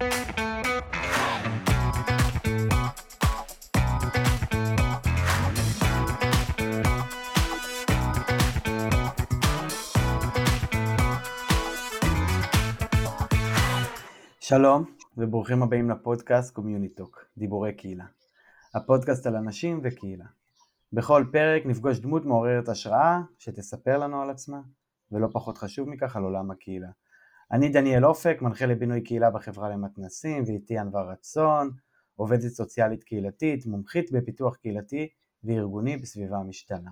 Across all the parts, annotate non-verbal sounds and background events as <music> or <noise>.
שלום וברוכים הבאים לפודקאסט CommuniTalk, דיבורי קהילה. הפודקאסט על אנשים וקהילה. בכל פרק נפגוש דמות מעוררת השראה שתספר לנו על עצמה, ולא פחות חשוב מכך על עולם הקהילה. אני דניאל אופק, מנחה לבינוי קהילה בחברה למתנסים, ואיתי ענווה רצון, עובדת סוציאלית קהילתית, מומחית בפיתוח קהילתי וארגוני בסביבה המשתנה.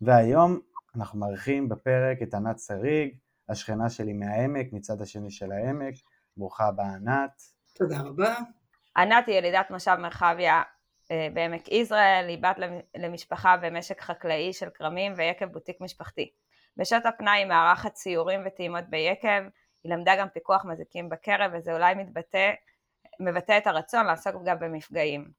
והיום אנחנו מארחים בפרק את ענת שריג, השכנה שלי מהעמק, מצד השני של העמק, ברוכה הבאה ענת. תודה רבה. ענת היא ילידת מושב מרחביה אה, בעמק יזרעאל, היא בת למשפחה במשק חקלאי של כרמים ויקב בוטיק משפחתי. בשעות הפנאי היא מארחת ציורים וטעימות ביקב, היא למדה גם פיקוח מזיקים בקרב וזה אולי מתבטא, מבטא את הרצון לעסוק גם במפגעים.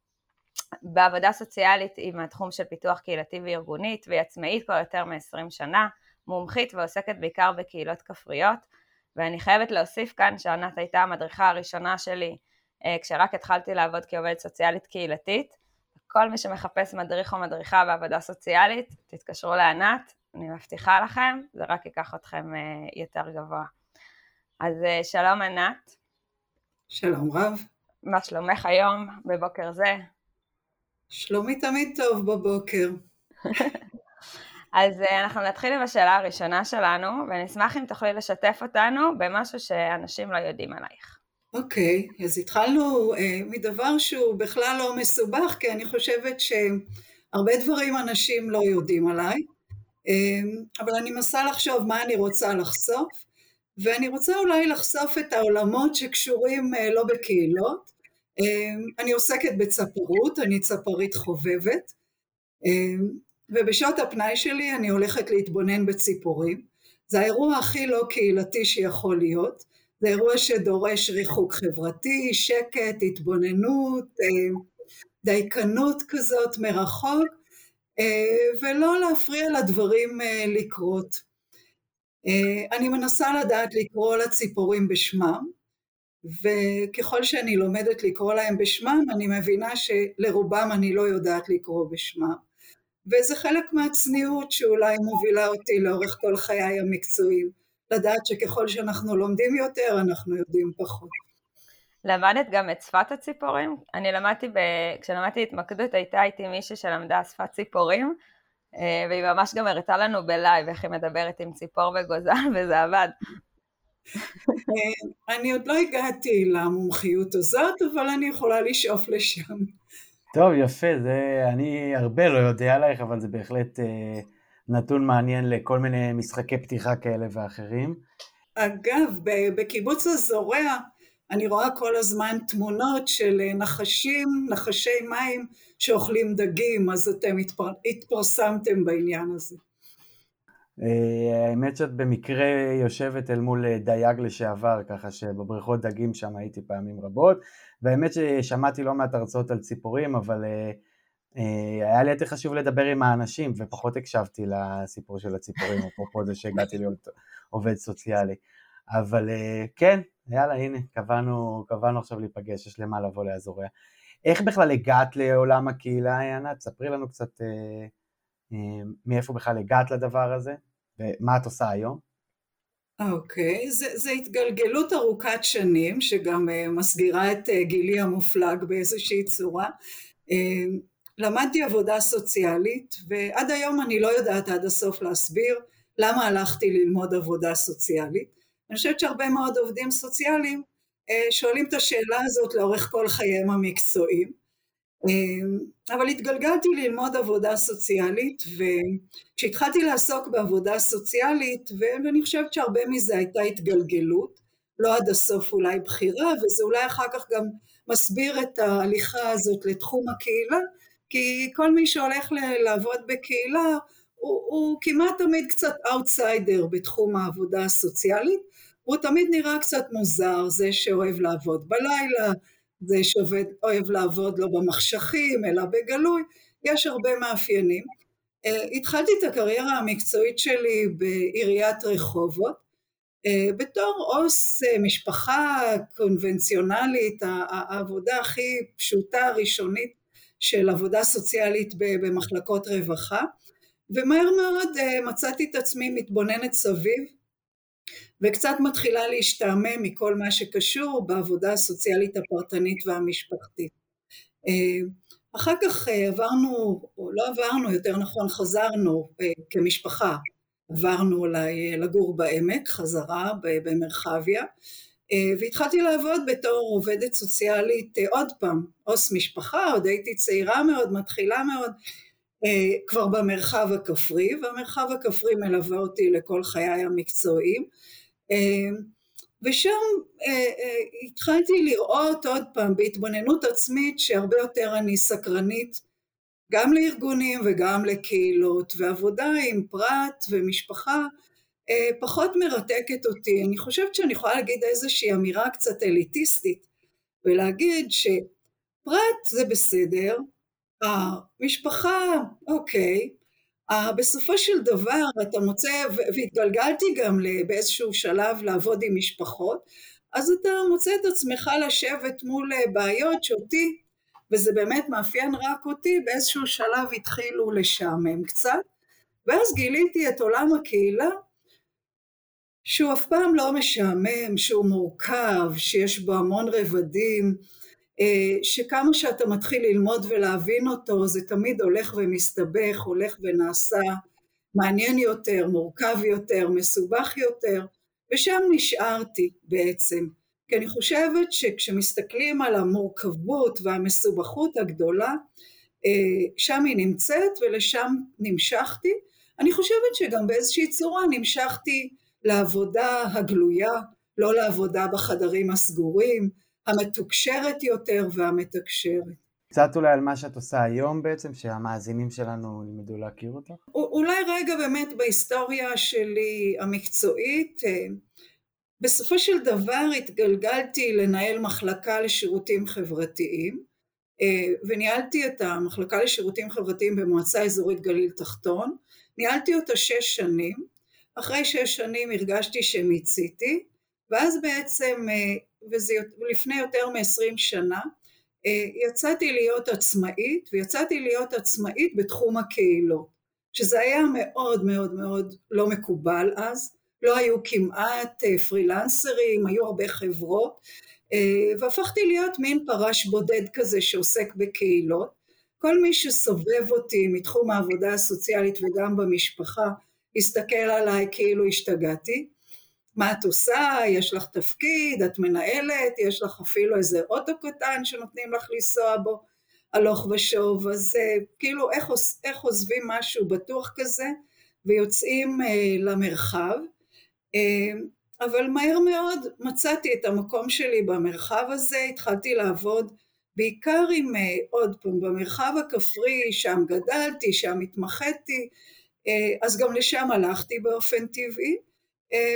בעבודה סוציאלית היא מהתחום של פיתוח קהילתי וארגונית והיא עצמאית כבר יותר מ-20 שנה, מומחית ועוסקת בעיקר בקהילות כפריות ואני חייבת להוסיף כאן שענת הייתה המדריכה הראשונה שלי אה, כשרק התחלתי לעבוד כעובדת סוציאלית קהילתית. כל מי שמחפש מדריך או מדריכה בעבודה סוציאלית, תתקשרו לענת, אני מבטיחה לכם, זה רק ייקח אתכם אה, יותר גבוה. אז אה, שלום ענת. שלום רב. מה שלומך היום, בבוקר זה? שלומי תמיד טוב בבוקר. <laughs> אז אנחנו נתחיל עם השאלה הראשונה שלנו, ונשמח אם תוכלי לשתף אותנו במשהו שאנשים לא יודעים עלייך. אוקיי, okay, אז התחלנו uh, מדבר שהוא בכלל לא מסובך, כי אני חושבת שהרבה דברים אנשים לא יודעים עליי, uh, אבל אני מנסה לחשוב מה אני רוצה לחשוף, ואני רוצה אולי לחשוף את העולמות שקשורים uh, לא בקהילות. Uh, אני עוסקת בצפרות, אני צפרית חובבת, uh, ובשעות הפנאי שלי אני הולכת להתבונן בציפורים. זה האירוע הכי לא קהילתי שיכול להיות. זה אירוע שדורש ריחוק חברתי, שקט, התבוננות, אה, דייקנות כזאת מרחוק, אה, ולא להפריע לדברים אה, לקרות. אני מנסה לדעת לקרוא לציפורים בשמם, וככל שאני לומדת לקרוא להם בשמם, אני מבינה שלרובם אני לא יודעת לקרוא בשמם. וזה חלק מהצניעות שאולי מובילה אותי לאורך כל חיי המקצועיים. לדעת שככל שאנחנו לומדים יותר, אנחנו יודעים פחות. למדת גם את שפת הציפורים? אני למדתי, ב... כשלמדתי התמקדות הייתה איתי מישהי שלמדה שפת ציפורים, אה, והיא ממש גם הראתה לנו בלייב איך היא מדברת עם ציפור וגוזל, <laughs> וזה עבד. אה, אני עוד לא הגעתי למומחיות הזאת, אבל אני יכולה לשאוף לשם. טוב, יפה, זה, אני הרבה לא יודע עלייך, אבל זה בהחלט אה, נתון מעניין לכל מיני משחקי פתיחה כאלה ואחרים. אגב, בקיבוץ הזורע אני רואה כל הזמן תמונות של נחשים, נחשי מים שאוכלים דגים, אז אתם התפר... התפרסמתם בעניין הזה. אה, האמת שאת במקרה יושבת אל מול אה, דייג לשעבר, ככה שבבריכות דגים שם הייתי פעמים רבות, והאמת ששמעתי לא מעט הרצאות על ציפורים, אבל היה לי יותר חשוב לדבר עם האנשים, ופחות הקשבתי לסיפור של הציפורים, <laughs> אפרופו זה שהגעתי להיות עובד סוציאלי. אבל uh, כן, יאללה, הנה, קבענו, קבענו עכשיו להיפגש, יש למה לבוא לאזוריה. איך בכלל הגעת לעולם הקהילה, ענת? ספרי לנו קצת uh, uh, מאיפה בכלל הגעת לדבר הזה, ומה את עושה היום. אוקיי, okay. זה התגלגלות ארוכת שנים, שגם uh, מסגירה את uh, גילי המופלג באיזושהי צורה. Uh, למדתי עבודה סוציאלית, ועד היום אני לא יודעת עד הסוף להסביר למה הלכתי ללמוד עבודה סוציאלית. אני חושבת שהרבה מאוד עובדים סוציאליים uh, שואלים את השאלה הזאת לאורך כל חייהם המקצועיים. אמ, אבל התגלגלתי ללמוד עבודה סוציאלית וכשהתחלתי לעסוק בעבודה סוציאלית ואני חושבת שהרבה מזה הייתה התגלגלות לא עד הסוף אולי בחירה וזה אולי אחר כך גם מסביר את ההליכה הזאת לתחום הקהילה כי כל מי שהולך לעבוד בקהילה הוא, הוא כמעט תמיד קצת אאוטסיידר בתחום העבודה הסוציאלית הוא תמיד נראה קצת מוזר זה שאוהב לעבוד בלילה זה שאוהב לעבוד לא במחשכים אלא בגלוי, יש הרבה מאפיינים. אה, התחלתי את הקריירה המקצועית שלי בעיריית רחובות, בתור עו"ס משפחה קונבנציונלית, העבודה הכי פשוטה, ראשונית של עבודה סוציאלית במחלקות רווחה, ומהר מאוד מצאתי את עצמי מתבוננת סביב וקצת מתחילה להשתעמם מכל מה שקשור בעבודה הסוציאלית הפרטנית והמשפחתית. אחר כך עברנו, או לא עברנו, יותר נכון חזרנו כמשפחה, עברנו לגור בעמק, חזרה במרחביה, והתחלתי לעבוד בתור עובדת סוציאלית עוד פעם, עו"ס משפחה, עוד הייתי צעירה מאוד, מתחילה מאוד, כבר במרחב הכפרי, והמרחב הכפרי מלווה אותי לכל חיי המקצועיים, ושם התחלתי לראות עוד פעם בהתבוננות עצמית שהרבה יותר אני סקרנית גם לארגונים וגם לקהילות, ועבודה עם פרט ומשפחה פחות מרתקת אותי. אני חושבת שאני יכולה להגיד איזושהי אמירה קצת אליטיסטית, ולהגיד שפרט זה בסדר, המשפחה אוקיי, בסופו של דבר אתה מוצא, והתגלגלתי גם באיזשהו שלב לעבוד עם משפחות, אז אתה מוצא את עצמך לשבת מול בעיות שאותי, וזה באמת מאפיין רק אותי, באיזשהו שלב התחילו לשעמם קצת, ואז גיליתי את עולם הקהילה, שהוא אף פעם לא משעמם, שהוא מורכב, שיש בו המון רבדים, שכמה שאתה מתחיל ללמוד ולהבין אותו זה תמיד הולך ומסתבך, הולך ונעשה מעניין יותר, מורכב יותר, מסובך יותר, ושם נשארתי בעצם. כי אני חושבת שכשמסתכלים על המורכבות והמסובכות הגדולה, שם היא נמצאת ולשם נמשכתי. אני חושבת שגם באיזושהי צורה נמשכתי לעבודה הגלויה, לא לעבודה בחדרים הסגורים, המתוקשרת יותר והמתקשרת. קצת אולי על מה שאת עושה היום בעצם, שהמאזינים שלנו ילמדו להכיר אותך? אולי רגע באמת בהיסטוריה שלי המקצועית, בסופו של דבר התגלגלתי לנהל מחלקה לשירותים חברתיים, וניהלתי את המחלקה לשירותים חברתיים במועצה אזורית גליל תחתון, ניהלתי אותה שש שנים, אחרי שש שנים הרגשתי שמיציתי, ואז בעצם וזה לפני יותר מ-20 שנה, יצאתי להיות עצמאית, ויצאתי להיות עצמאית בתחום הקהילות, שזה היה מאוד מאוד מאוד לא מקובל אז, לא היו כמעט פרילנסרים, היו הרבה חברות, והפכתי להיות מין פרש בודד כזה שעוסק בקהילות. כל מי שסובב אותי מתחום העבודה הסוציאלית וגם במשפחה, הסתכל עליי כאילו השתגעתי. מה את עושה, יש לך תפקיד, את מנהלת, יש לך אפילו איזה אוטו קטן שנותנים לך לנסוע בו הלוך ושוב, אז כאילו איך, איך עוזבים משהו בטוח כזה ויוצאים למרחב, אבל מהר מאוד מצאתי את המקום שלי במרחב הזה, התחלתי לעבוד בעיקר עם עוד פעם במרחב הכפרי, שם גדלתי, שם התמחיתי, אז גם לשם הלכתי באופן טבעי,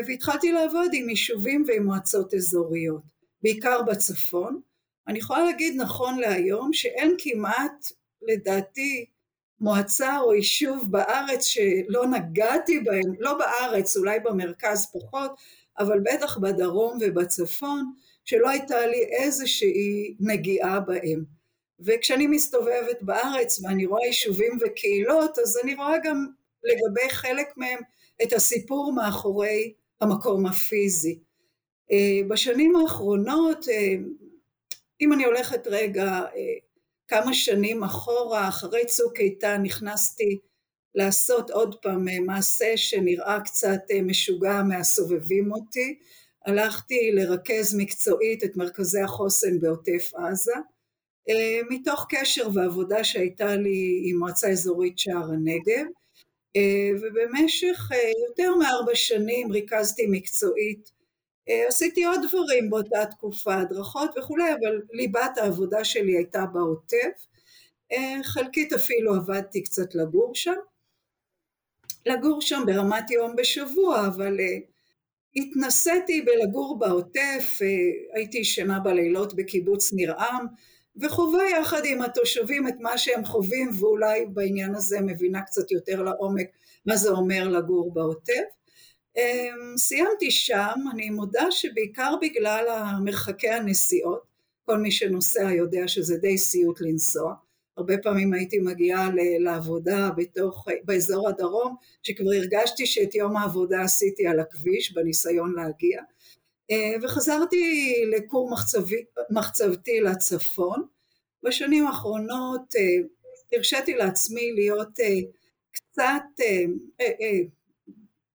והתחלתי לעבוד עם יישובים ועם מועצות אזוריות, בעיקר בצפון. אני יכולה להגיד נכון להיום שאין כמעט לדעתי מועצה או יישוב בארץ שלא נגעתי בהם, לא בארץ, אולי במרכז פחות, אבל בטח בדרום ובצפון, שלא הייתה לי איזושהי נגיעה בהם. וכשאני מסתובבת בארץ ואני רואה יישובים וקהילות, אז אני רואה גם לגבי חלק מהם את הסיפור מאחורי המקום הפיזי. בשנים האחרונות, אם אני הולכת רגע כמה שנים אחורה, אחרי צוק איתן נכנסתי לעשות עוד פעם מעשה שנראה קצת משוגע מהסובבים אותי, הלכתי לרכז מקצועית את מרכזי החוסן בעוטף עזה, מתוך קשר ועבודה שהייתה לי עם מועצה אזורית שער הנגב, ובמשך יותר מארבע שנים ריכזתי מקצועית, עשיתי עוד דברים באותה תקופה, הדרכות וכולי, אבל ליבת העבודה שלי הייתה בעוטף, חלקית אפילו עבדתי קצת לגור שם, לגור שם ברמת יום בשבוע, אבל התנסיתי בלגור בעוטף, הייתי ישנה בלילות בקיבוץ ניר עם, וחווה יחד עם התושבים את מה שהם חווים, ואולי בעניין הזה מבינה קצת יותר לעומק מה זה אומר לגור בעוטף. אמ, סיימתי שם, אני מודה שבעיקר בגלל מרחקי הנסיעות, כל מי שנוסע יודע שזה די סיוט לנסוע, הרבה פעמים הייתי מגיעה לעבודה בתוך, באזור הדרום, שכבר הרגשתי שאת יום העבודה עשיתי על הכביש בניסיון להגיע, וחזרתי לכור מחצבי, מחצבתי לצפון. בשנים האחרונות אה, הרשיתי לעצמי להיות אה, קצת,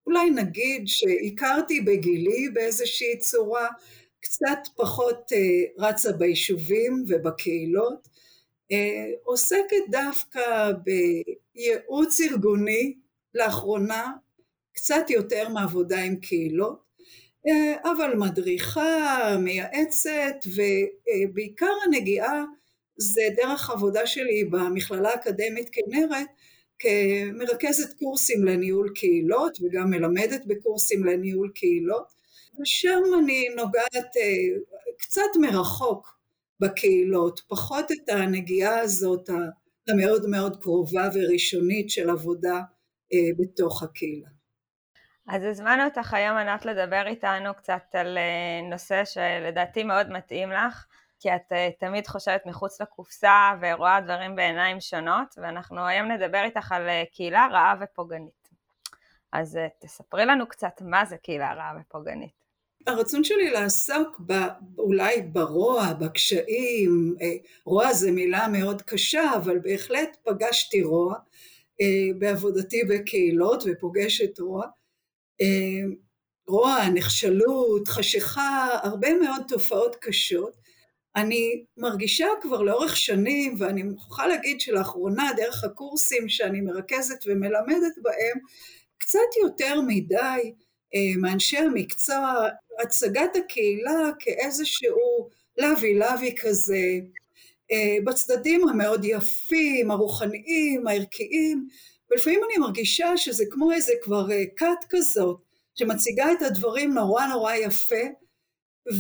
אולי נגיד שהכרתי בגילי באיזושהי צורה, קצת פחות רצה ביישובים ובקהילות, עוסקת דווקא בייעוץ ארגוני לאחרונה, קצת יותר מעבודה עם קהילות, אבל מדריכה, מייעצת, ובעיקר הנגיעה זה דרך עבודה שלי במכללה האקדמית כנרת, כמרכזת קורסים לניהול קהילות וגם מלמדת בקורסים לניהול קהילות, ושם אני נוגעת אה, קצת מרחוק בקהילות, פחות את הנגיעה הזאת המאוד מאוד קרובה וראשונית של עבודה אה, בתוך הקהילה. אז הזמנו אותך היום ענת לדבר איתנו קצת על אה, נושא שלדעתי מאוד מתאים לך, כי את אה, תמיד חושבת מחוץ לקופסה ורואה דברים בעיניים שונות, ואנחנו היום נדבר איתך על אה, קהילה רעה ופוגענית. אז תספרי לנו קצת מה זה קהילה רעה ופוגענית. הרצון שלי לעסוק ב, אולי ברוע, בקשיים, רוע זה מילה מאוד קשה, אבל בהחלט פגשתי רוע בעבודתי בקהילות ופוגשת רוע. אה, רוע, נחשלות, חשיכה, הרבה מאוד תופעות קשות. אני מרגישה כבר לאורך שנים, ואני מוכרחה להגיד שלאחרונה, דרך הקורסים שאני מרכזת ומלמדת בהם, קצת יותר מדי אה, מאנשי המקצוע, הצגת הקהילה כאיזשהו לוי לוי כזה, אה, בצדדים המאוד יפים, הרוחניים, הערכיים, ולפעמים אני מרגישה שזה כמו איזה כבר כת אה, כזאת, שמציגה את הדברים נורא נורא יפה,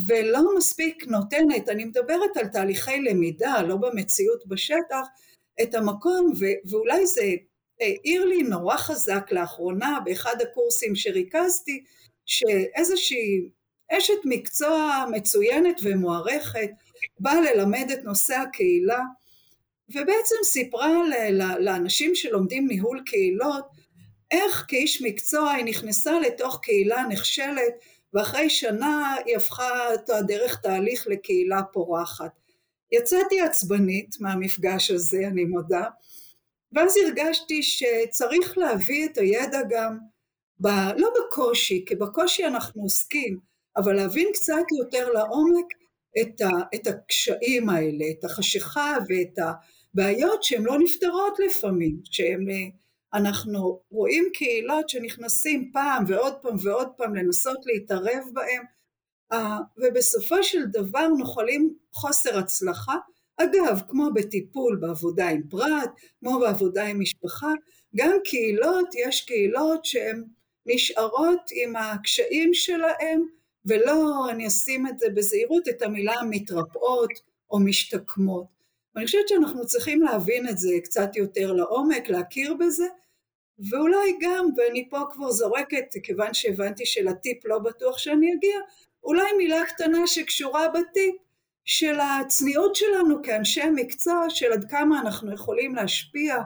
ולא מספיק נותנת, אני מדברת על תהליכי למידה, לא במציאות בשטח, את המקום, ו- ואולי זה העיר לי נורא חזק לאחרונה באחד הקורסים שריכזתי, שאיזושהי אשת מקצוע מצוינת ומוערכת באה ללמד את נושא הקהילה, ובעצם סיפרה לאנשים שלומדים ניהול קהילות איך כאיש מקצוע היא נכנסה לתוך קהילה נחשלת ואחרי שנה היא הפכה אותה דרך תהליך לקהילה פורחת. יצאתי עצבנית מהמפגש הזה, אני מודה, ואז הרגשתי שצריך להביא את הידע גם, ב, לא בקושי, כי בקושי אנחנו עוסקים, אבל להבין קצת יותר לעומק את, ה, את הקשיים האלה, את החשיכה ואת הבעיות שהן לא נפתרות לפעמים, שהן, אנחנו רואים קהילות שנכנסים פעם ועוד פעם ועוד פעם לנסות להתערב בהן, ובסופו של דבר נוחלים חוסר הצלחה, אגב, כמו בטיפול בעבודה עם פרט, כמו בעבודה עם משפחה, גם קהילות, יש קהילות שהן נשארות עם הקשיים שלהן, ולא, אני אשים את זה בזהירות, את המילה מתרפאות או משתקמות. ואני חושבת שאנחנו צריכים להבין את זה קצת יותר לעומק, להכיר בזה, ואולי גם, ואני פה כבר זורקת, כיוון שהבנתי שלטיפ לא בטוח שאני אגיע, אולי מילה קטנה שקשורה בטיפ, של הצניעות שלנו כאנשי מקצוע, של עד כמה אנחנו יכולים להשפיע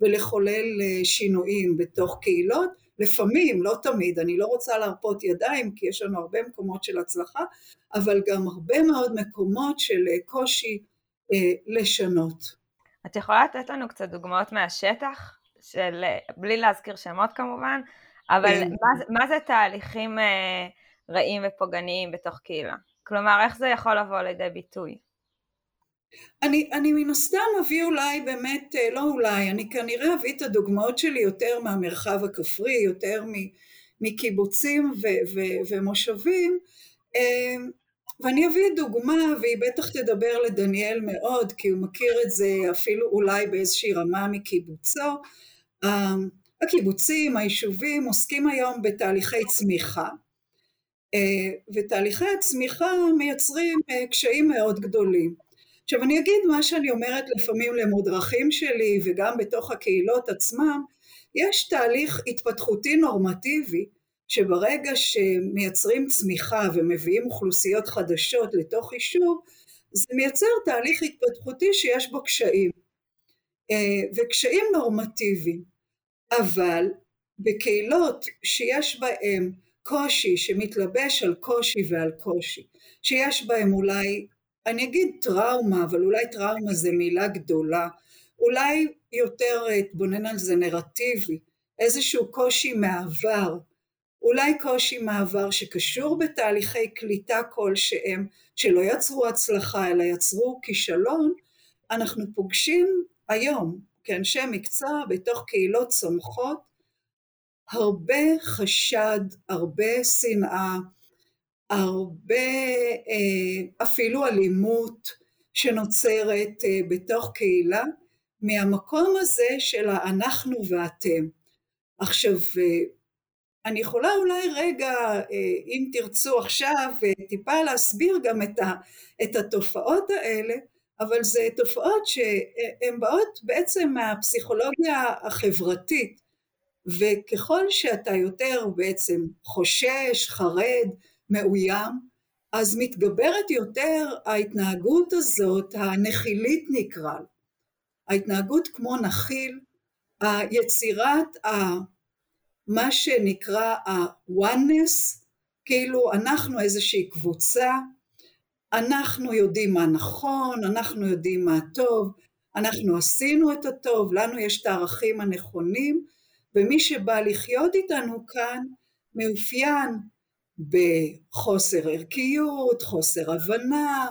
ולחולל אה, שינויים בתוך קהילות, לפעמים, לא תמיד, אני לא רוצה להרפות ידיים כי יש לנו הרבה מקומות של הצלחה, אבל גם הרבה מאוד מקומות של אה, קושי לשנות. את יכולה לתת לנו קצת דוגמאות מהשטח, של, אה, בלי להזכיר שמות כמובן, אבל כן. מה, מה זה תהליכים אה, רעים ופוגעניים בתוך קהילה? כלומר, איך זה יכול לבוא לידי ביטוי? אני, אני מן הסתם אביא אולי באמת, אה, לא אולי, אני כנראה אביא את הדוגמאות שלי יותר מהמרחב הכפרי, יותר מקיבוצים ו, ו, ומושבים, אה, ואני אביא דוגמה, והיא בטח תדבר לדניאל מאוד, כי הוא מכיר את זה אפילו אולי באיזושהי רמה מקיבוצו. הקיבוצים, היישובים, עוסקים היום בתהליכי צמיחה, אה, ותהליכי הצמיחה מייצרים קשיים מאוד גדולים. עכשיו אני אגיד מה שאני אומרת לפעמים למודרכים שלי וגם בתוך הקהילות עצמם, יש תהליך התפתחותי נורמטיבי שברגע שמייצרים צמיחה ומביאים אוכלוסיות חדשות לתוך יישוב, זה מייצר תהליך התפתחותי שיש בו קשיים, אה, וקשיים נורמטיביים, אבל בקהילות שיש בהם קושי שמתלבש על קושי ועל קושי, שיש בהם אולי, אני אגיד טראומה, אבל אולי טראומה זה מילה גדולה, אולי יותר אתבונן על זה נרטיבי, איזשהו קושי מעבר, אולי קושי מעבר שקשור בתהליכי קליטה כלשהם, שלא יצרו הצלחה אלא יצרו כישלון, אנחנו פוגשים היום כאנשי מקצוע בתוך קהילות צומחות הרבה חשד, הרבה שנאה, הרבה אה, אפילו אלימות שנוצרת אה, בתוך קהילה מהמקום הזה של האנחנו ואתם. עכשיו אה, אני יכולה אולי רגע, אם תרצו עכשיו, טיפה להסביר גם את, ה, את התופעות האלה, אבל זה תופעות שהן באות בעצם מהפסיכולוגיה החברתית, וככל שאתה יותר בעצם חושש, חרד, מאוים, אז מתגברת יותר ההתנהגות הזאת, הנחילית נקרא, ההתנהגות כמו נחיל, היצירת מה שנקרא ה-oneness, כאילו אנחנו איזושהי קבוצה, אנחנו יודעים מה נכון, אנחנו יודעים מה טוב, אנחנו עשינו את הטוב, לנו יש את הערכים הנכונים, ומי שבא לחיות איתנו כאן מאופיין בחוסר ערכיות, חוסר הבנה,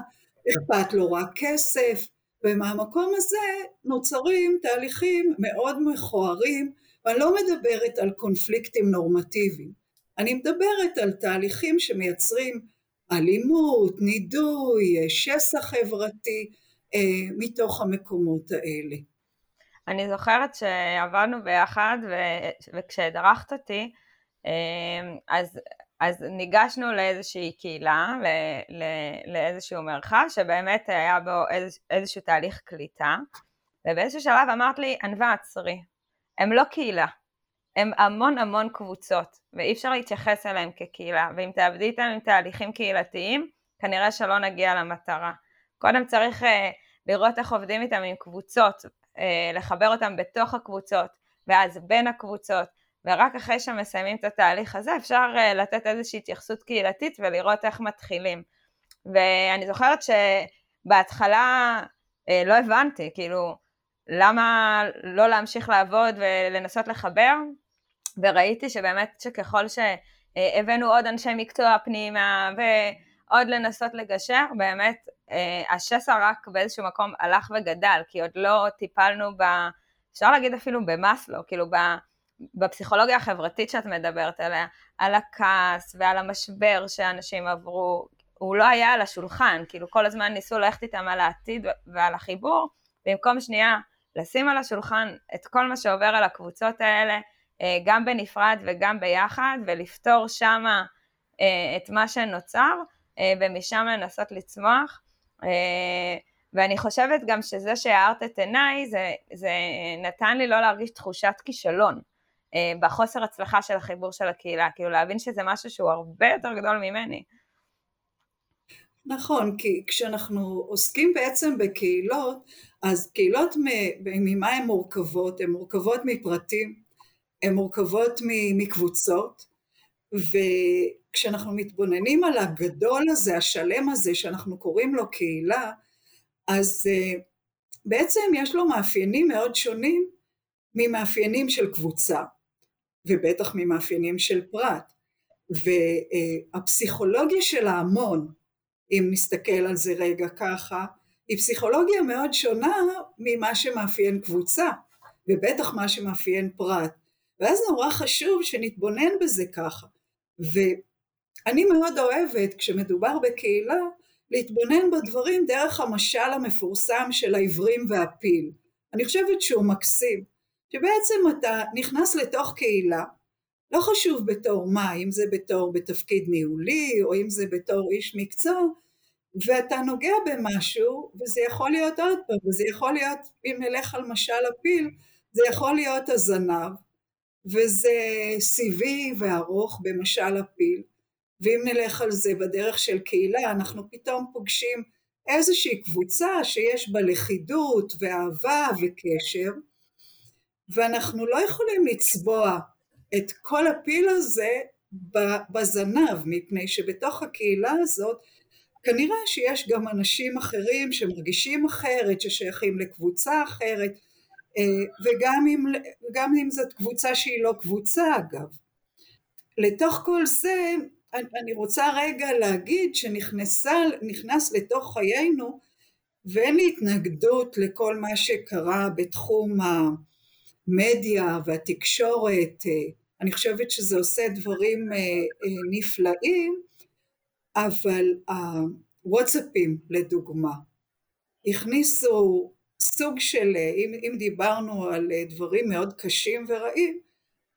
אכפת לו רק כסף, ומהמקום הזה נוצרים תהליכים מאוד מכוערים, ואני לא מדברת על קונפליקטים נורמטיביים, אני מדברת על תהליכים שמייצרים אלימות, נידוי, שסע חברתי, אה, מתוך המקומות האלה. אני זוכרת שעבדנו ביחד וכשהדרכת אותי, אה, אז, אז ניגשנו לאיזושהי קהילה, לא, לא, לאיזשהו מרחב שבאמת היה בו איז, איזשהו תהליך קליטה, ובאיזשהו שלב אמרת לי, ענווה עצרי, הם לא קהילה, הם המון המון קבוצות, ואי אפשר להתייחס אליהם כקהילה, ואם תעבדי איתם עם תהליכים קהילתיים, כנראה שלא נגיע למטרה. קודם צריך uh, לראות איך עובדים איתם עם קבוצות, uh, לחבר אותם בתוך הקבוצות, ואז בין הקבוצות, ורק אחרי שמסיימים את התהליך הזה אפשר uh, לתת איזושהי התייחסות קהילתית ולראות איך מתחילים. ואני זוכרת שבהתחלה uh, לא הבנתי, כאילו, למה לא להמשיך לעבוד ולנסות לחבר? וראיתי שבאמת שככל שהבאנו עוד אנשי מקצוע פנימה ועוד לנסות לגשר, באמת אה, השסע רק באיזשהו מקום הלך וגדל, כי עוד לא טיפלנו ב... אפשר להגיד אפילו במאסלו, כאילו ב... בפסיכולוגיה החברתית שאת מדברת עליה, על הכעס ועל המשבר שאנשים עברו, הוא לא היה על השולחן, כאילו כל הזמן ניסו ללכת איתם על העתיד ועל החיבור, במקום שנייה לשים על השולחן את כל מה שעובר על הקבוצות האלה, אה, גם בנפרד וגם ביחד, ולפתור שמה אה, את מה שנוצר, אה, ומשם לנסות לצמוח. ואני חושבת גם שזה שהארת את עיניי, זה, זה נתן לי לא להרגיש תחושת כישלון בחוסר הצלחה של החיבור של הקהילה, כאילו להבין שזה משהו שהוא הרבה יותר גדול ממני. נכון, כי כשאנחנו עוסקים בעצם בקהילות, אז קהילות ממה הן מורכבות? הן מורכבות מפרטים, הן מורכבות מקבוצות, וכשאנחנו מתבוננים על הגדול הזה, השלם הזה, שאנחנו קוראים לו קהילה, אז אה, בעצם יש לו מאפיינים מאוד שונים ממאפיינים של קבוצה, ובטח ממאפיינים של פרט. והפסיכולוגיה של ההמון, אם נסתכל על זה רגע ככה, היא פסיכולוגיה מאוד שונה ממה שמאפיין קבוצה, ובטח מה שמאפיין פרט. ואז נורא חשוב שנתבונן בזה ככה. ואני מאוד אוהבת, כשמדובר בקהילה, להתבונן בדברים דרך המשל המפורסם של העברים והפיל. אני חושבת שהוא מקסים, שבעצם אתה נכנס לתוך קהילה, לא חשוב בתור מה, אם זה בתור בתפקיד ניהולי, או אם זה בתור איש מקצוע, ואתה נוגע במשהו, וזה יכול להיות עוד פעם, וזה יכול להיות, אם נלך על משל הפיל, זה יכול להיות הזנב, וזה סיבי וארוך במשל הפיל, ואם נלך על זה בדרך של קהילה, אנחנו פתאום פוגשים איזושהי קבוצה שיש בה לכידות ואהבה וקשר, ואנחנו לא יכולים לצבוע את כל הפיל הזה בזנב, מפני שבתוך הקהילה הזאת כנראה שיש גם אנשים אחרים שמרגישים אחרת, ששייכים לקבוצה אחרת, אה, וגם אם, אם זאת קבוצה שהיא לא קבוצה אגב. לתוך כל זה אני רוצה רגע להגיד שנכנס לתוך חיינו ואין לי התנגדות לכל מה שקרה בתחום המדיה והתקשורת, אה, אני חושבת שזה עושה דברים אה, נפלאים, אבל הוואטסאפים לדוגמה הכניסו סוג של, אם, אם דיברנו על דברים מאוד קשים ורעים,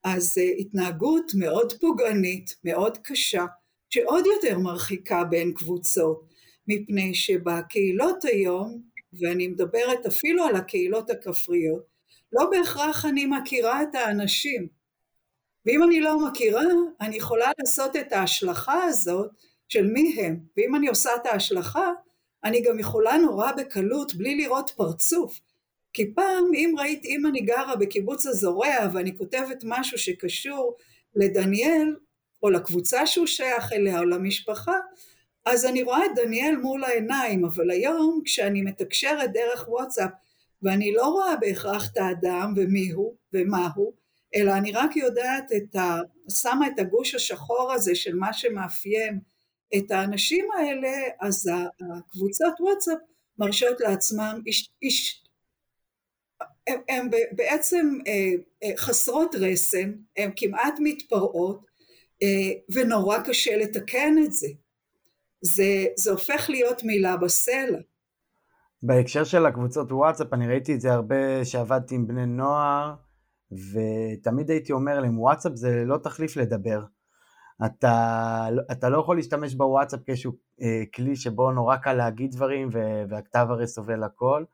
אז התנהגות מאוד פוגענית, מאוד קשה, שעוד יותר מרחיקה בין קבוצות, מפני שבקהילות היום, ואני מדברת אפילו על הקהילות הכפריות, לא בהכרח אני מכירה את האנשים, ואם אני לא מכירה, אני יכולה לעשות את ההשלכה הזאת של מי הם, ואם אני עושה את ההשלכה, אני גם יכולה נורא בקלות, בלי לראות פרצוף. כי פעם, אם ראית, אם אני גרה בקיבוץ הזורע ואני כותבת משהו שקשור לדניאל, או לקבוצה שהוא שייך אליה, או למשפחה, אז אני רואה את דניאל מול העיניים, אבל היום כשאני מתקשרת דרך וואטסאפ, ואני לא רואה בהכרח את האדם ומי הוא ומה הוא, אלא אני רק יודעת את ה... שמה את הגוש השחור הזה של מה שמאפיין את האנשים האלה, אז הקבוצות וואטסאפ מרשות לעצמם, הן בעצם אה, אה, חסרות רסן, הן כמעט מתפרעות, אה, ונורא קשה לתקן את זה. זה, זה הופך להיות מילה בסלע. בהקשר של הקבוצות וואטסאפ, אני ראיתי את זה הרבה שעבדתי עם בני נוער, ותמיד הייתי אומר להם, וואטסאפ זה לא תחליף לדבר. אתה, אתה לא יכול להשתמש בוואטסאפ כאיזשהו אה, כלי שבו נורא קל להגיד דברים והכתב הרי סובל הכל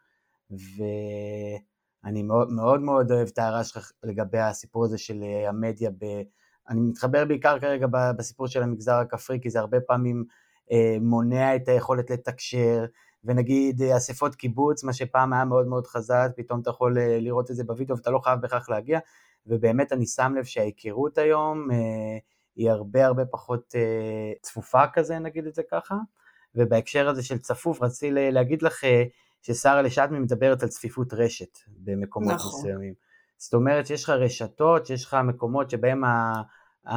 ואני מאוד מאוד, מאוד אוהב את ההערה שלך לגבי הסיפור הזה של אה, המדיה, ב, אני מתחבר בעיקר כרגע בסיפור של המגזר הכפרי כי זה הרבה פעמים אה, מונע את היכולת לתקשר ונגיד אה, אספות קיבוץ, מה שפעם היה מאוד מאוד חזק, פתאום אתה יכול אה, לראות את זה בווידאו ואתה לא חייב בהכרח להגיע ובאמת אני שם לב שההיכרות היום אה, היא הרבה הרבה פחות צפופה כזה, נגיד את זה ככה. ובהקשר הזה של צפוף, רציתי להגיד לך ששרה לשעתמי מדברת על צפיפות רשת במקומות נכון. מסוימים. זאת אומרת שיש לך רשתות, שיש לך מקומות שבהם ה, ה,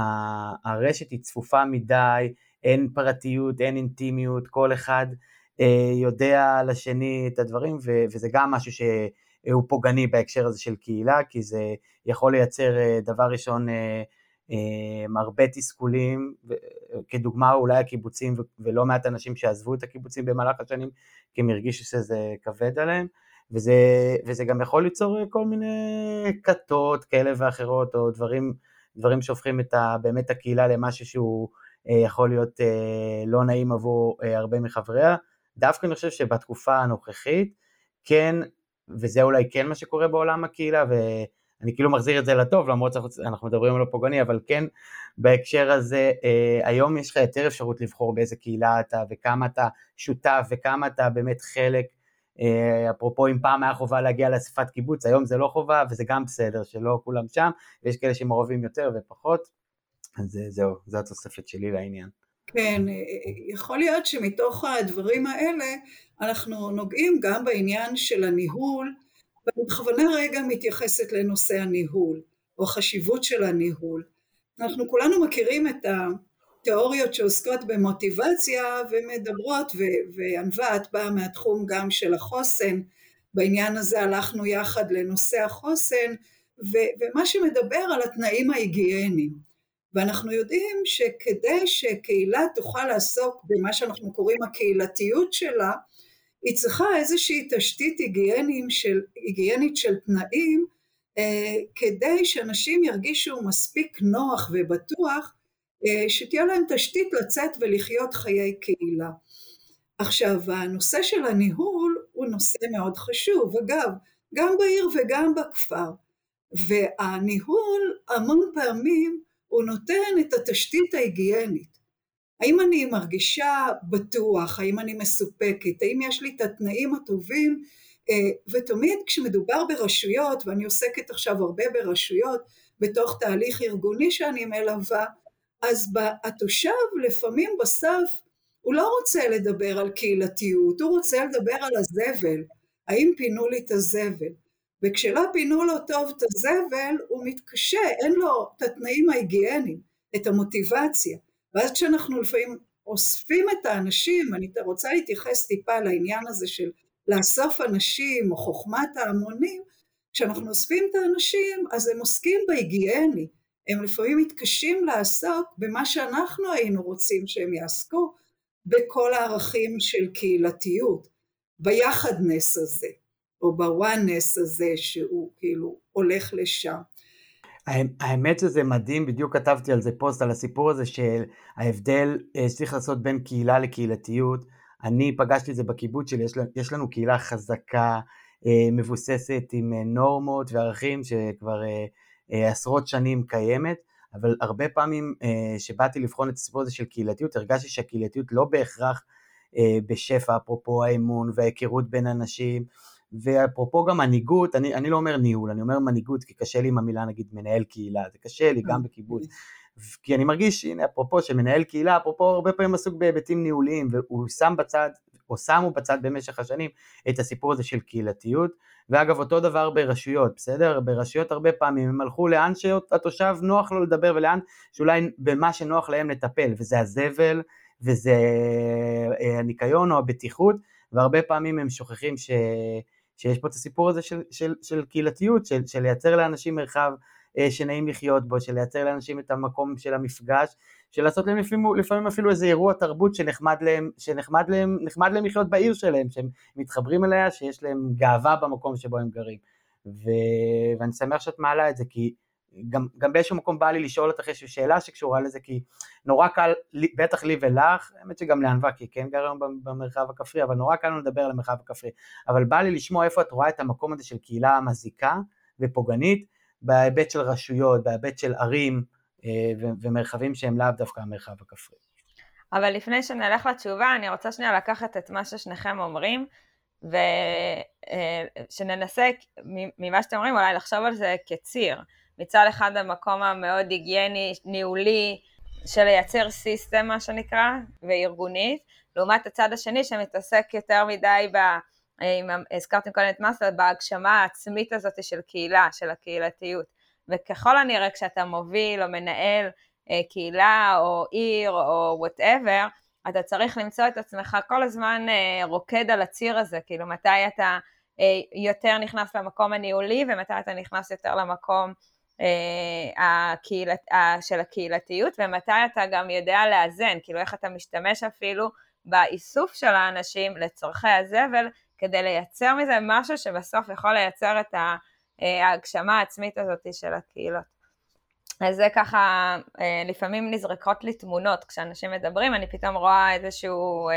הרשת היא צפופה מדי, אין פרטיות, אין אינטימיות, כל אחד יודע לשני את הדברים, ו, וזה גם משהו שהוא פוגעני בהקשר הזה של קהילה, כי זה יכול לייצר אה, דבר ראשון אה, הרבה תסכולים, כדוגמה אולי הקיבוצים ולא מעט אנשים שעזבו את הקיבוצים במהלך השנים כי הם הרגישו שזה כבד עליהם, וזה, וזה גם יכול ליצור כל מיני כתות כאלה ואחרות או דברים, דברים שהופכים את ה, באמת הקהילה למשהו שהוא אה, יכול להיות אה, לא נעים עבור אה, הרבה מחבריה. דווקא אני חושב שבתקופה הנוכחית כן, וזה אולי כן מה שקורה בעולם הקהילה, ו... אני כאילו מחזיר את זה לטוב, למרות שאנחנו מדברים על הפוגעני, אבל כן בהקשר הזה, אה, היום יש לך יותר אפשרות לבחור באיזה קהילה אתה וכמה אתה שותף וכמה אתה באמת חלק. אה, אפרופו אם פעם היה חובה להגיע לאספת קיבוץ, היום זה לא חובה וזה גם בסדר שלא כולם שם, ויש כאלה שמעורבים יותר ופחות, אז זהו, זו התוספת שלי לעניין. כן, אה, יכול להיות שמתוך הדברים האלה אנחנו נוגעים גם בעניין של הניהול ואני בכוונה רגע מתייחסת לנושא הניהול, או חשיבות של הניהול. אנחנו כולנו מכירים את התיאוריות שעוסקות במוטיבציה ומדברות, וענווה את באה מהתחום גם של החוסן, בעניין הזה הלכנו יחד לנושא החוסן, ומה שמדבר על התנאים ההיגייניים. ואנחנו יודעים שכדי שקהילה תוכל לעסוק במה שאנחנו קוראים הקהילתיות שלה, היא צריכה איזושהי תשתית של, היגיינית של תנאים אה, כדי שאנשים ירגישו מספיק נוח ובטוח אה, שתהיה להם תשתית לצאת ולחיות חיי קהילה. עכשיו הנושא של הניהול הוא נושא מאוד חשוב, אגב גם בעיר וגם בכפר, והניהול המון פעמים הוא נותן את התשתית ההיגיינית. האם אני מרגישה בטוח, האם אני מסופקת, האם יש לי את התנאים הטובים, אה, ותמיד כשמדובר ברשויות, ואני עוסקת עכשיו הרבה ברשויות, בתוך תהליך ארגוני שאני מלווה, אז התושב לפעמים בסף הוא לא רוצה לדבר על קהילתיות, הוא רוצה לדבר על הזבל, האם פינו לי את הזבל. וכשלא פינו לו טוב את הזבל, הוא מתקשה, אין לו את התנאים ההיגייניים, את המוטיבציה. ואז כשאנחנו לפעמים אוספים את האנשים, אני רוצה להתייחס טיפה לעניין הזה של לאסוף אנשים או חוכמת ההמונים, כשאנחנו אוספים את האנשים אז הם עוסקים בהיגייני, הם לפעמים מתקשים לעסוק במה שאנחנו היינו רוצים שהם יעסקו, בכל הערכים של קהילתיות, ביחדנס הזה, או בוואנס הזה שהוא כאילו הולך לשם. האמת שזה מדהים, בדיוק כתבתי על זה פוסט, על הסיפור הזה של ההבדל אה, שצריך לעשות בין קהילה לקהילתיות. אני פגשתי את זה בקיבוץ שלי, יש לנו, קהילה חזקה, אה, מבוססת עם אה, נורמות וערכים שכבר עשרות שנים קיימת, אבל הרבה פעמים שבאתי לבחון את הסיפור הזה של קהילתיות, הרגשתי שהקהילתיות לא בהכרח בשפע, אפרופו האמון וההיכרות בין אנשים, ואפרופו גם מנהיגות, אני, אני לא אומר ניהול, אני אומר מנהיגות, כי קשה לי עם המילה נגיד מנהל קהילה, זה קשה לי גם בקיבוץ, כי אני מרגיש, הנה אפרופו שמנהל קהילה, אפרופו הרבה פעמים עסוק בהיבטים ניהוליים, והוא שם בצד, או שמו בצד במשך השנים את הסיפור הזה של קהילתיות, ואגב אותו דבר ברשויות, בסדר? ברשויות הרבה פעמים הם הלכו לאן שהתושב נוח לו לדבר ולאן שאולי במה שנוח להם לטפל, וזה הזבל, וזה אה, הניקיון או הבטיחות, והרבה פעמים הם שוכחים ש... שיש פה את הסיפור הזה של, של, של קהילתיות, של, של לייצר לאנשים מרחב אה, שנעים לחיות בו, של לייצר לאנשים את המקום של המפגש, של לעשות להם לפעמים, לפעמים אפילו איזה אירוע תרבות שנחמד להם, שנחמד להם, להם לחיות בעיר שלהם, שהם מתחברים אליה, שיש להם גאווה במקום שבו הם גרים. ו... ואני שמח שאת מעלה את זה, כי גם, גם באיזשהו מקום בא לי לשאול אותך איזושהי שאלה שקשורה לזה, כי נורא קל, בטח לי ולך, האמת שגם לענווה, כי כן גר היום במרחב הכפרי, אבל נורא קל לנו לדבר על המרחב הכפרי, אבל בא לי לשמוע איפה את רואה את המקום הזה של קהילה מזיקה ופוגענית, בהיבט של רשויות, בהיבט של ערים אה, ומרחבים שהם לאו דווקא המרחב הכפרי. אבל לפני שנלך לתשובה, אני רוצה שנייה לקחת את מה ששניכם אומרים, ושננסה אה, ממה שאתם אומרים אולי לחשוב על זה כציר. מצד אחד המקום המאוד היגייני, ניהולי, של לייצר סיסטם מה שנקרא, וארגונית, לעומת הצד השני שמתעסק יותר מדי ב... אם הזכרתם קודם את מאסלו, בהגשמה העצמית הזאת של קהילה, של הקהילתיות. וככל הנראה כשאתה מוביל או מנהל אה, קהילה או עיר או whatever, אתה צריך למצוא את עצמך כל הזמן אה, רוקד על הציר הזה, כאילו מתי אתה אה, יותר נכנס למקום הניהולי ומתי אתה נכנס יותר למקום אה, הקהילת, של הקהילתיות, ומתי אתה גם יודע לאזן, כאילו איך אתה משתמש אפילו באיסוף של האנשים לצורכי הזבל, כדי לייצר מזה משהו שבסוף יכול לייצר את אה, ההגשמה העצמית הזאת של הקהילות. אז זה ככה, אה, לפעמים נזרקות לי תמונות כשאנשים מדברים, אני פתאום רואה איזשהו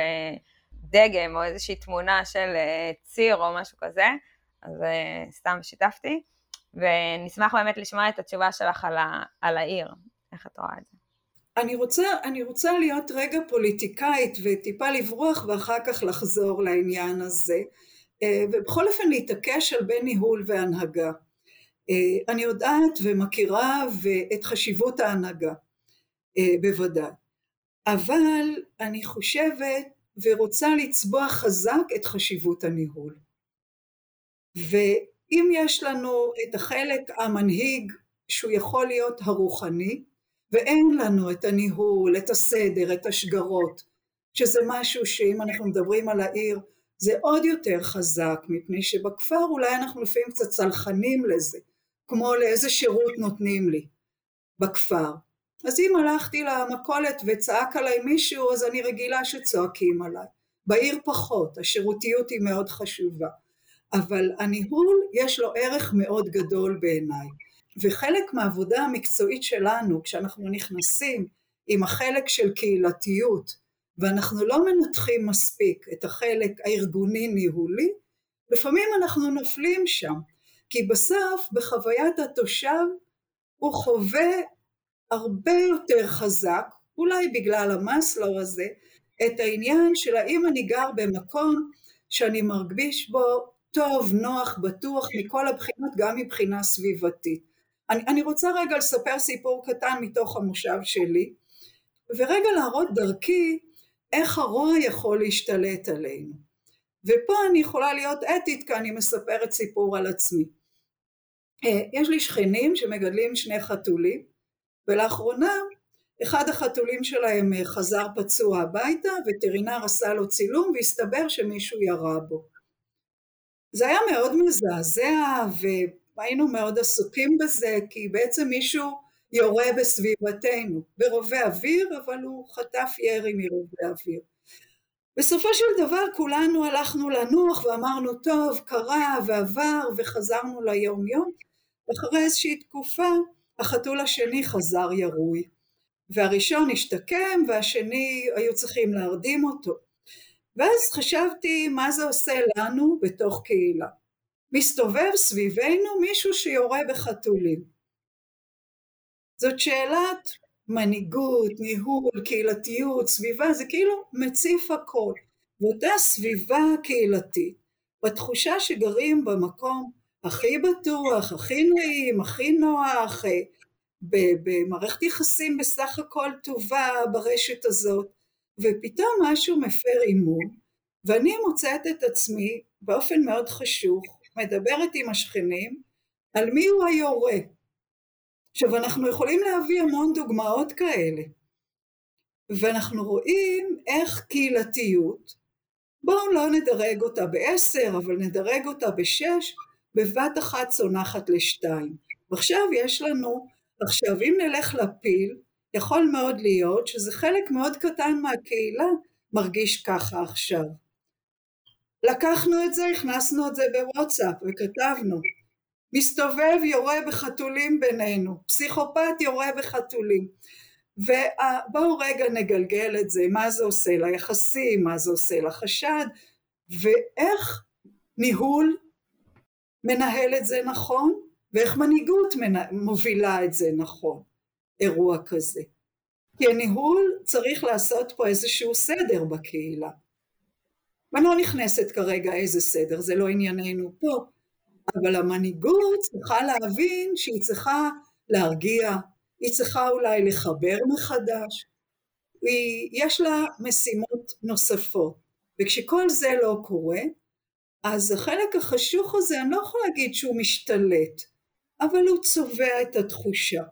דגם או איזושהי תמונה של ציר או משהו כזה, אז סתם שיתפתי. ונשמח באמת לשמוע את התשובה שלך על, ה, על העיר, איך את רואה את זה? אני רוצה, אני רוצה להיות רגע פוליטיקאית וטיפה לברוח ואחר כך לחזור לעניין הזה, אה, ובכל אופן להתעקש על בין ניהול והנהגה. אה, אני יודעת ומכירה את חשיבות ההנהגה, אה, בוודאי, אבל אני חושבת ורוצה לצבוע חזק את חשיבות הניהול. אם יש לנו את החלק המנהיג שהוא יכול להיות הרוחני, ואין לנו את הניהול, את הסדר, את השגרות, שזה משהו שאם אנחנו מדברים על העיר זה עוד יותר חזק, מפני שבכפר אולי אנחנו לפעמים קצת צלחנים לזה, כמו לאיזה שירות נותנים לי בכפר. אז אם הלכתי למכולת וצעק עליי מישהו, אז אני רגילה שצועקים עליי. בעיר פחות, השירותיות היא מאוד חשובה. אבל הניהול יש לו ערך מאוד גדול בעיניי. וחלק מהעבודה המקצועית שלנו, כשאנחנו נכנסים עם החלק של קהילתיות, ואנחנו לא מנתחים מספיק את החלק הארגוני-ניהולי, לפעמים אנחנו נופלים שם. כי בסוף בחוויית התושב הוא חווה הרבה יותר חזק, אולי בגלל המאסלו הזה, את העניין של האם אני גר במקום שאני מרגיש בו טוב, נוח, בטוח, מכל הבחינות, גם מבחינה סביבתית. אני, אני רוצה רגע לספר סיפור קטן מתוך המושב שלי, ורגע להראות דרכי איך הרוע יכול להשתלט עלינו. ופה אני יכולה להיות אתית כי אני מספרת סיפור על עצמי. אה, יש לי שכנים שמגדלים שני חתולים, ולאחרונה אחד החתולים שלהם אה, חזר פצוע הביתה, וטרינר עשה לו צילום והסתבר שמישהו ירה בו. זה היה מאוד מזעזע והיינו מאוד עסוקים בזה כי בעצם מישהו יורה בסביבתנו, ברובה אוויר אבל הוא חטף ירי מרובה אוויר. בסופו של דבר כולנו הלכנו לנוח ואמרנו טוב קרה ועבר וחזרנו ליום יום ואחרי איזושהי תקופה החתול השני חזר ירוי. והראשון השתקם והשני היו צריכים להרדים אותו ואז חשבתי מה זה עושה לנו בתוך קהילה. מסתובב סביבנו מישהו שיורה בחתולים. זאת שאלת מנהיגות, ניהול, קהילתיות, סביבה, זה כאילו מציף הכל. ואותה סביבה קהילתית, בתחושה שגרים במקום הכי בטוח, הכי נעים, הכי נוח, אה, במערכת יחסים בסך הכל טובה ברשת הזאת, ופתאום משהו מפר אימון, ואני מוצאת את עצמי באופן מאוד חשוך, מדברת עם השכנים, על מי הוא היורה. עכשיו אנחנו יכולים להביא המון דוגמאות כאלה, ואנחנו רואים איך קהילתיות, בואו לא נדרג אותה בעשר, אבל נדרג אותה בשש, בבת אחת צונחת לשתיים. ועכשיו יש לנו, עכשיו אם נלך לפיל, יכול מאוד להיות שזה חלק מאוד קטן מהקהילה מרגיש ככה עכשיו. לקחנו את זה, הכנסנו את זה בוואטסאפ וכתבנו מסתובב יורה בחתולים בינינו, פסיכופת יורה בחתולים ובואו רגע נגלגל את זה, מה זה עושה ליחסים, מה זה עושה לחשד ואיך ניהול מנהל את זה נכון ואיך מנהיגות מובילה את זה נכון. אירוע כזה. כי הניהול צריך לעשות פה איזשהו סדר בקהילה. ואני לא נכנסת כרגע איזה סדר, זה לא ענייננו פה, אבל המנהיגות צריכה להבין שהיא צריכה להרגיע, היא צריכה אולי לחבר מחדש, היא, יש לה משימות נוספות, וכשכל זה לא קורה, אז החלק החשוך הזה, אני לא יכולה להגיד שהוא משתלט, אבל הוא צובע את התחושה.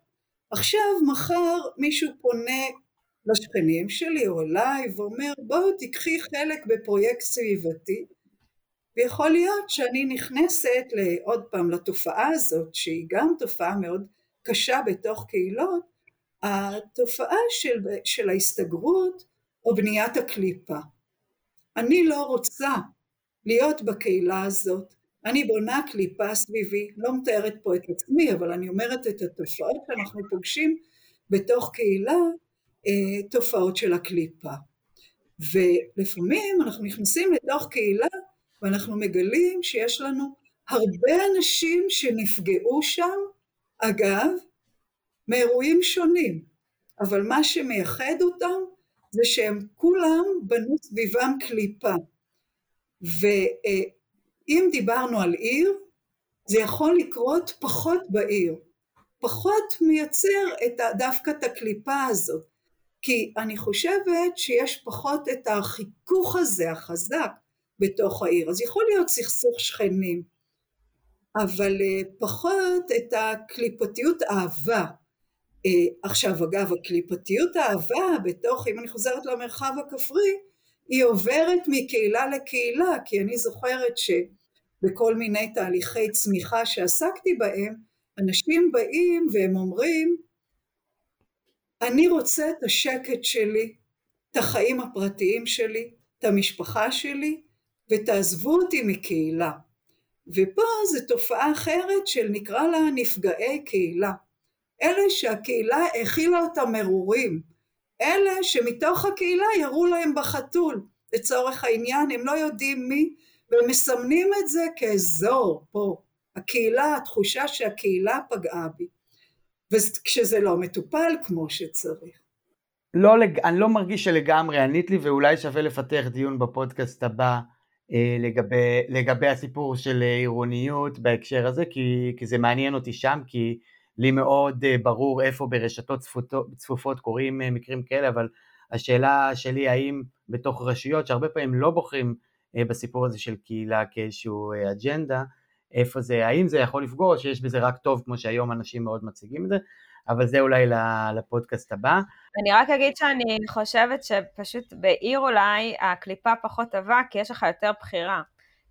עכשיו מחר מישהו פונה לשכנים שלי או אליי ואומר בואו תיקחי חלק בפרויקט סביבתי. ויכול להיות שאני נכנסת עוד פעם לתופעה הזאת שהיא גם תופעה מאוד קשה בתוך קהילות התופעה של, של ההסתגרות או בניית הקליפה. אני לא רוצה להיות בקהילה הזאת אני בונה קליפה סביבי, לא מתארת פה את עצמי, אבל אני אומרת את התופעות שאנחנו פוגשים בתוך קהילה, אה, תופעות של הקליפה. ולפעמים אנחנו נכנסים לתוך קהילה ואנחנו מגלים שיש לנו הרבה אנשים שנפגעו שם, אגב, מאירועים שונים, אבל מה שמייחד אותם זה שהם כולם בנו סביבם קליפה. ו... אם דיברנו על עיר, זה יכול לקרות פחות בעיר, פחות מייצר את, דווקא את הקליפה הזאת, כי אני חושבת שיש פחות את החיכוך הזה החזק בתוך העיר, אז יכול להיות סכסוך שכנים, אבל אה, פחות את הקליפתיות אהבה. אה, עכשיו אגב הקליפתיות האהבה בתוך, אם אני חוזרת למרחב הכפרי, היא עוברת מקהילה לקהילה, כי אני זוכרת שבכל מיני תהליכי צמיחה שעסקתי בהם, אנשים באים והם אומרים, אני רוצה את השקט שלי, את החיים הפרטיים שלי, את המשפחה שלי, ותעזבו אותי מקהילה. ופה זו תופעה אחרת של נקרא לה נפגעי קהילה. אלה שהקהילה הכילה אותם מרורים, אלה שמתוך הקהילה ירו להם בחתול, לצורך העניין הם לא יודעים מי, והם מסמנים את זה כאזור פה, הקהילה, התחושה שהקהילה פגעה בי, וכשזה לא מטופל כמו שצריך. לא, אני לא מרגיש שלגמרי ענית לי, ואולי שווה לפתח דיון בפודקאסט הבא אה, לגבי, לגבי הסיפור של עירוניות בהקשר הזה, כי, כי זה מעניין אותי שם, כי לי מאוד אה, ברור איפה ברשתות צפופות, צפופות קורים אה, מקרים כאלה, אבל השאלה שלי האם בתוך רשויות שהרבה פעמים לא בוחרים בסיפור הזה של קהילה כאיזשהו אג'נדה, איפה זה, האם זה יכול לפגוע או שיש בזה רק טוב כמו שהיום אנשים מאוד מציגים את זה, אבל זה אולי לפודקאסט הבא. אני רק אגיד שאני חושבת שפשוט בעיר אולי הקליפה פחות טובה, כי יש לך יותר בחירה.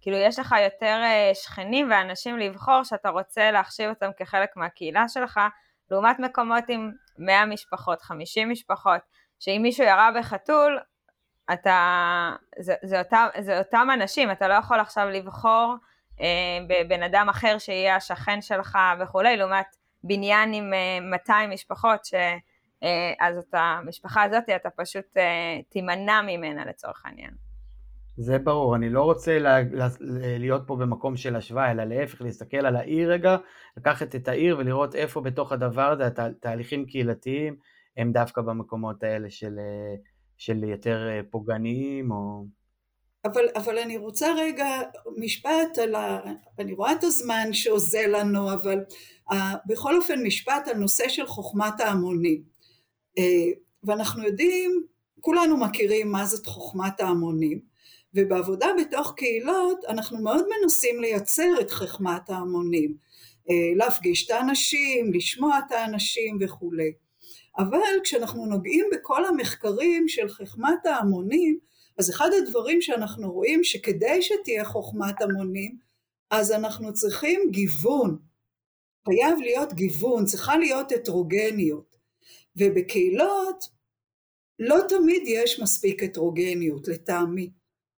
כאילו יש לך יותר אה, שכנים ואנשים לבחור שאתה רוצה להחשיב אותם כחלק מהקהילה שלך, לעומת מקומות עם 100 משפחות, 50 משפחות, שאם מישהו ירה בחתול, אתה, זה, זה, אותם, זה אותם אנשים, אתה לא יכול עכשיו לבחור אה, בבן אדם אחר שיהיה השכן שלך וכולי, לעומת בניין עם 200 אה, משפחות, שאז אה, את המשפחה הזאת אתה פשוט אה, תימנע ממנה לצורך העניין. זה ברור, אני לא רוצה לה, לה, להיות פה במקום של השוואה, אלא להפך, להסתכל על העיר רגע, לקחת את העיר ולראות איפה בתוך הדבר הזה התהליכים קהילתיים הם דווקא במקומות האלה של, של יותר פוגעניים או... אבל, אבל אני רוצה רגע משפט על ה... אני רואה את הזמן שאוזל לנו, אבל uh, בכל אופן משפט על נושא של חוכמת ההמונים. Uh, ואנחנו יודעים, כולנו מכירים מה זאת חוכמת ההמונים, ובעבודה בתוך קהילות אנחנו מאוד מנסים לייצר את חוכמת ההמונים, uh, להפגיש את האנשים, לשמוע את האנשים וכולי. אבל כשאנחנו נוגעים בכל המחקרים של חוכמת ההמונים, אז אחד הדברים שאנחנו רואים שכדי שתהיה חוכמת המונים, אז אנחנו צריכים גיוון. חייב להיות גיוון, צריכה להיות הטרוגניות. ובקהילות לא תמיד יש מספיק הטרוגניות, לטעמי.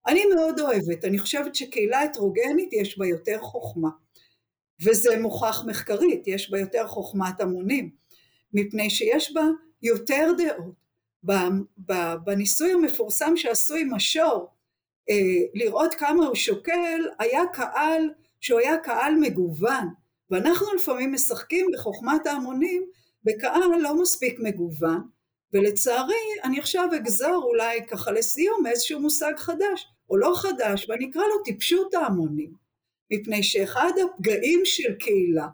אני מאוד אוהבת, אני חושבת שקהילה הטרוגנית יש בה יותר חוכמה. וזה מוכח מחקרית, יש בה יותר חוכמת המונים, מפני שיש בה יותר דעות. בניסוי המפורסם שעשו עם השור, אה, לראות כמה הוא שוקל, היה קהל שהוא היה קהל מגוון, ואנחנו לפעמים משחקים בחוכמת ההמונים בקהל לא מספיק מגוון, ולצערי אני עכשיו אגזור אולי ככה לסיום איזשהו מושג חדש, או לא חדש, ואני אקרא לו טיפשות ההמונים, מפני שאחד הפגעים של קהילה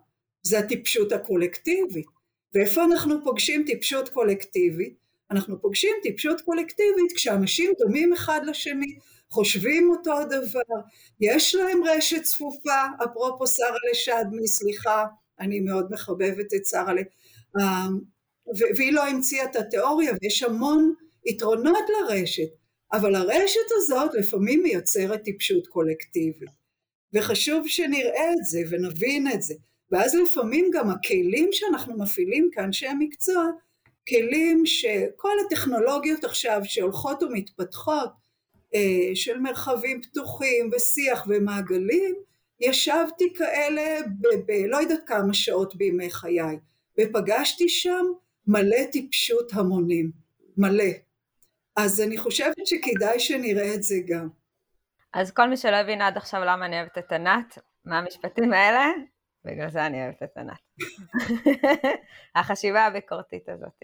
זה הטיפשות הקולקטיבית, ואיפה אנחנו פוגשים טיפשות קולקטיבית? אנחנו פוגשים טיפשות קולקטיבית כשאנשים דומים אחד לשני, חושבים אותו הדבר, יש להם רשת צפופה, אפרופו שרה לשדמי, סליחה, אני מאוד מחבבת את שרה, אה, והיא לא המציאה את התיאוריה, ויש המון יתרונות לרשת, אבל הרשת הזאת לפעמים מייצרת טיפשות קולקטיבית, וחשוב שנראה את זה ונבין את זה, ואז לפעמים גם הכלים שאנחנו מפעילים כאנשי המקצוע כלים שכל הטכנולוגיות עכשיו שהולכות ומתפתחות אה, של מרחבים פתוחים ושיח ומעגלים, ישבתי כאלה בלא יודעת כמה שעות בימי חיי, ופגשתי שם מלא טיפשות המונים, מלא. אז אני חושבת שכדאי שנראה את זה גם. אז כל מי שלא הבין עד עכשיו למה אני אוהבת את ענת, מהמשפטים האלה, בגלל זה אני אוהבת את ענת. <laughs> החשיבה הביקורתית הזאת.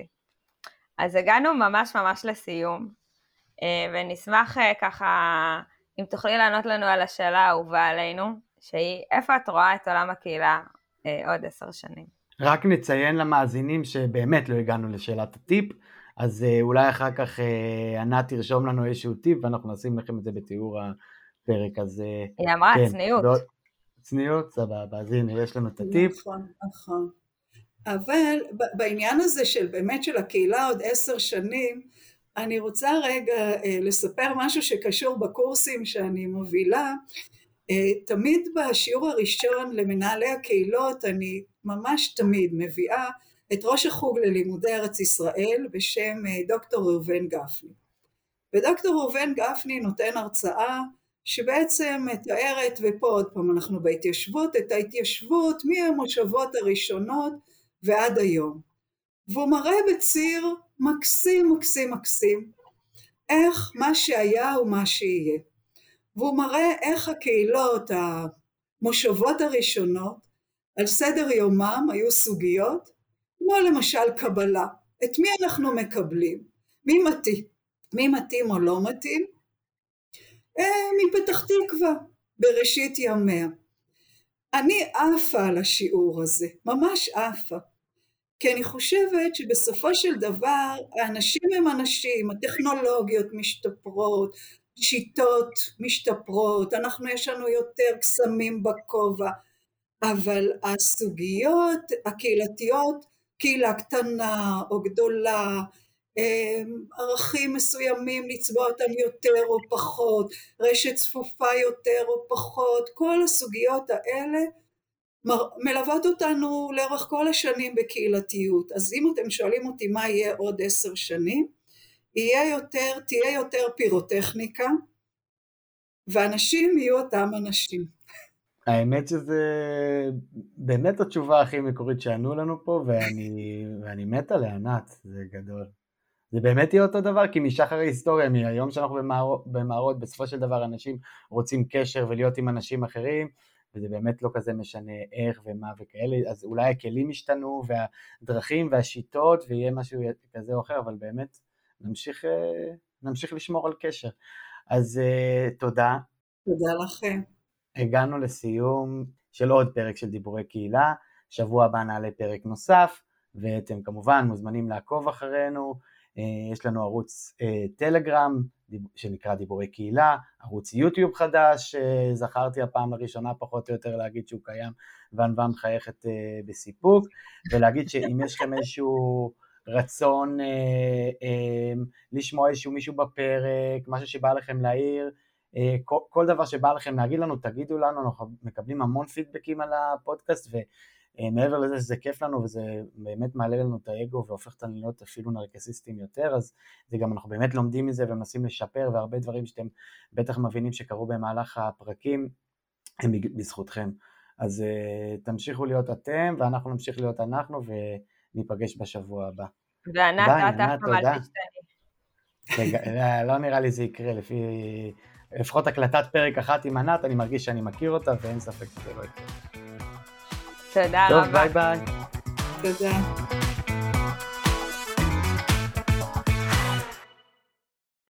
אז הגענו ממש ממש לסיום, אה, ונשמח אה, ככה, אם תוכלי לענות לנו על השאלה האהובה עלינו, שהיא, איפה את רואה את עולם הקהילה אה, עוד עשר שנים? רק נציין למאזינים שבאמת לא הגענו לשאלת הטיפ, אז אולי אחר כך ענת תרשום לנו איזשהו טיפ ואנחנו נשים לכם את זה בתיאור הפרק, אז... היא אמרה כן, צניעות. צניעות, סבבה, אז הנה, יש לנו את הטיפ. נכון, נכון. אבל בעניין הזה של באמת של הקהילה עוד עשר שנים, אני רוצה רגע אה, לספר משהו שקשור בקורסים שאני מובילה. אה, תמיד בשיעור הראשון למנהלי הקהילות אני ממש תמיד מביאה את ראש החוג ללימודי ארץ ישראל בשם אה, דוקטור ראובן גפני. ודוקטור ראובן גפני נותן הרצאה שבעצם מתארת, ופה עוד פעם אנחנו בהתיישבות, את ההתיישבות מהמושבות הראשונות ועד היום. והוא מראה בציר מקסים מקסים מקסים איך מה שהיה הוא מה שיהיה. והוא מראה איך הקהילות המושבות הראשונות, על סדר יומם היו סוגיות, כמו למשל קבלה, את מי אנחנו מקבלים, מי מתאים, מי מתאים או לא מתאים, מפתח תקווה, בראשית ימיה. אני עפה על השיעור הזה, ממש עפה. כי אני חושבת שבסופו של דבר האנשים הם אנשים, הטכנולוגיות משתפרות, שיטות משתפרות, אנחנו יש לנו יותר קסמים בכובע, אבל הסוגיות הקהילתיות, קהילה קטנה או גדולה, ערכים מסוימים לצבוע אותם יותר או פחות, רשת צפופה יותר או פחות, כל הסוגיות האלה מלוות אותנו לאורך כל השנים בקהילתיות. אז אם אתם שואלים אותי מה יהיה עוד עשר שנים, יהיה יותר, תהיה יותר פירוטכניקה, ואנשים יהיו אותם אנשים. האמת שזה באמת התשובה הכי מקורית שענו לנו פה, ואני, ואני מת עליה, ענת, זה גדול. זה באמת יהיה אותו דבר, כי משחר ההיסטוריה, מהיום שאנחנו במערות, בסופו של דבר אנשים רוצים קשר ולהיות עם אנשים אחרים, וזה באמת לא כזה משנה איך ומה וכאלה, אז אולי הכלים ישתנו והדרכים והשיטות ויהיה משהו כזה או אחר, אבל באמת נמשיך, אה, נמשיך לשמור על קשר. אז אה, תודה. תודה לכם. הגענו לסיום של עוד פרק של דיבורי קהילה, שבוע הבא נעלה פרק נוסף, ואתם כמובן מוזמנים לעקוב אחרינו, יש לנו ערוץ טלגרם, שנקרא דיבורי קהילה, ערוץ יוטיוב חדש, זכרתי הפעם הראשונה פחות או יותר להגיד שהוא קיים וענווה מחייכת אה, בסיפוק, ולהגיד שאם יש לכם איזשהו רצון אה, אה, לשמוע איזשהו מישהו בפרק, משהו שבא לכם להעיר, כל דבר שבא לכם להגיד לנו, תגידו לנו, אנחנו מקבלים המון פידבקים על הפודקאסט, ו... אה, מעבר לזה שזה כיף לנו וזה באמת מעלה לנו את האגו והופך אותנו להיות אפילו נרקסיסטים יותר, אז זה גם אנחנו באמת לומדים מזה ומנסים לשפר והרבה דברים שאתם בטח מבינים שקרו במהלך הפרקים הם בזכותכם. אז uh, תמשיכו להיות אתם ואנחנו נמשיך להיות אנחנו וניפגש בשבוע הבא. וענת, את אף פעם אל תשתני. לא נראה לי זה יקרה לפי... לפחות הקלטת פרק אחת עם ענת, אני מרגיש שאני מכיר אותה ואין ספק שזה לא יקרה. תודה רבה. טוב, ביי ביי. תודה.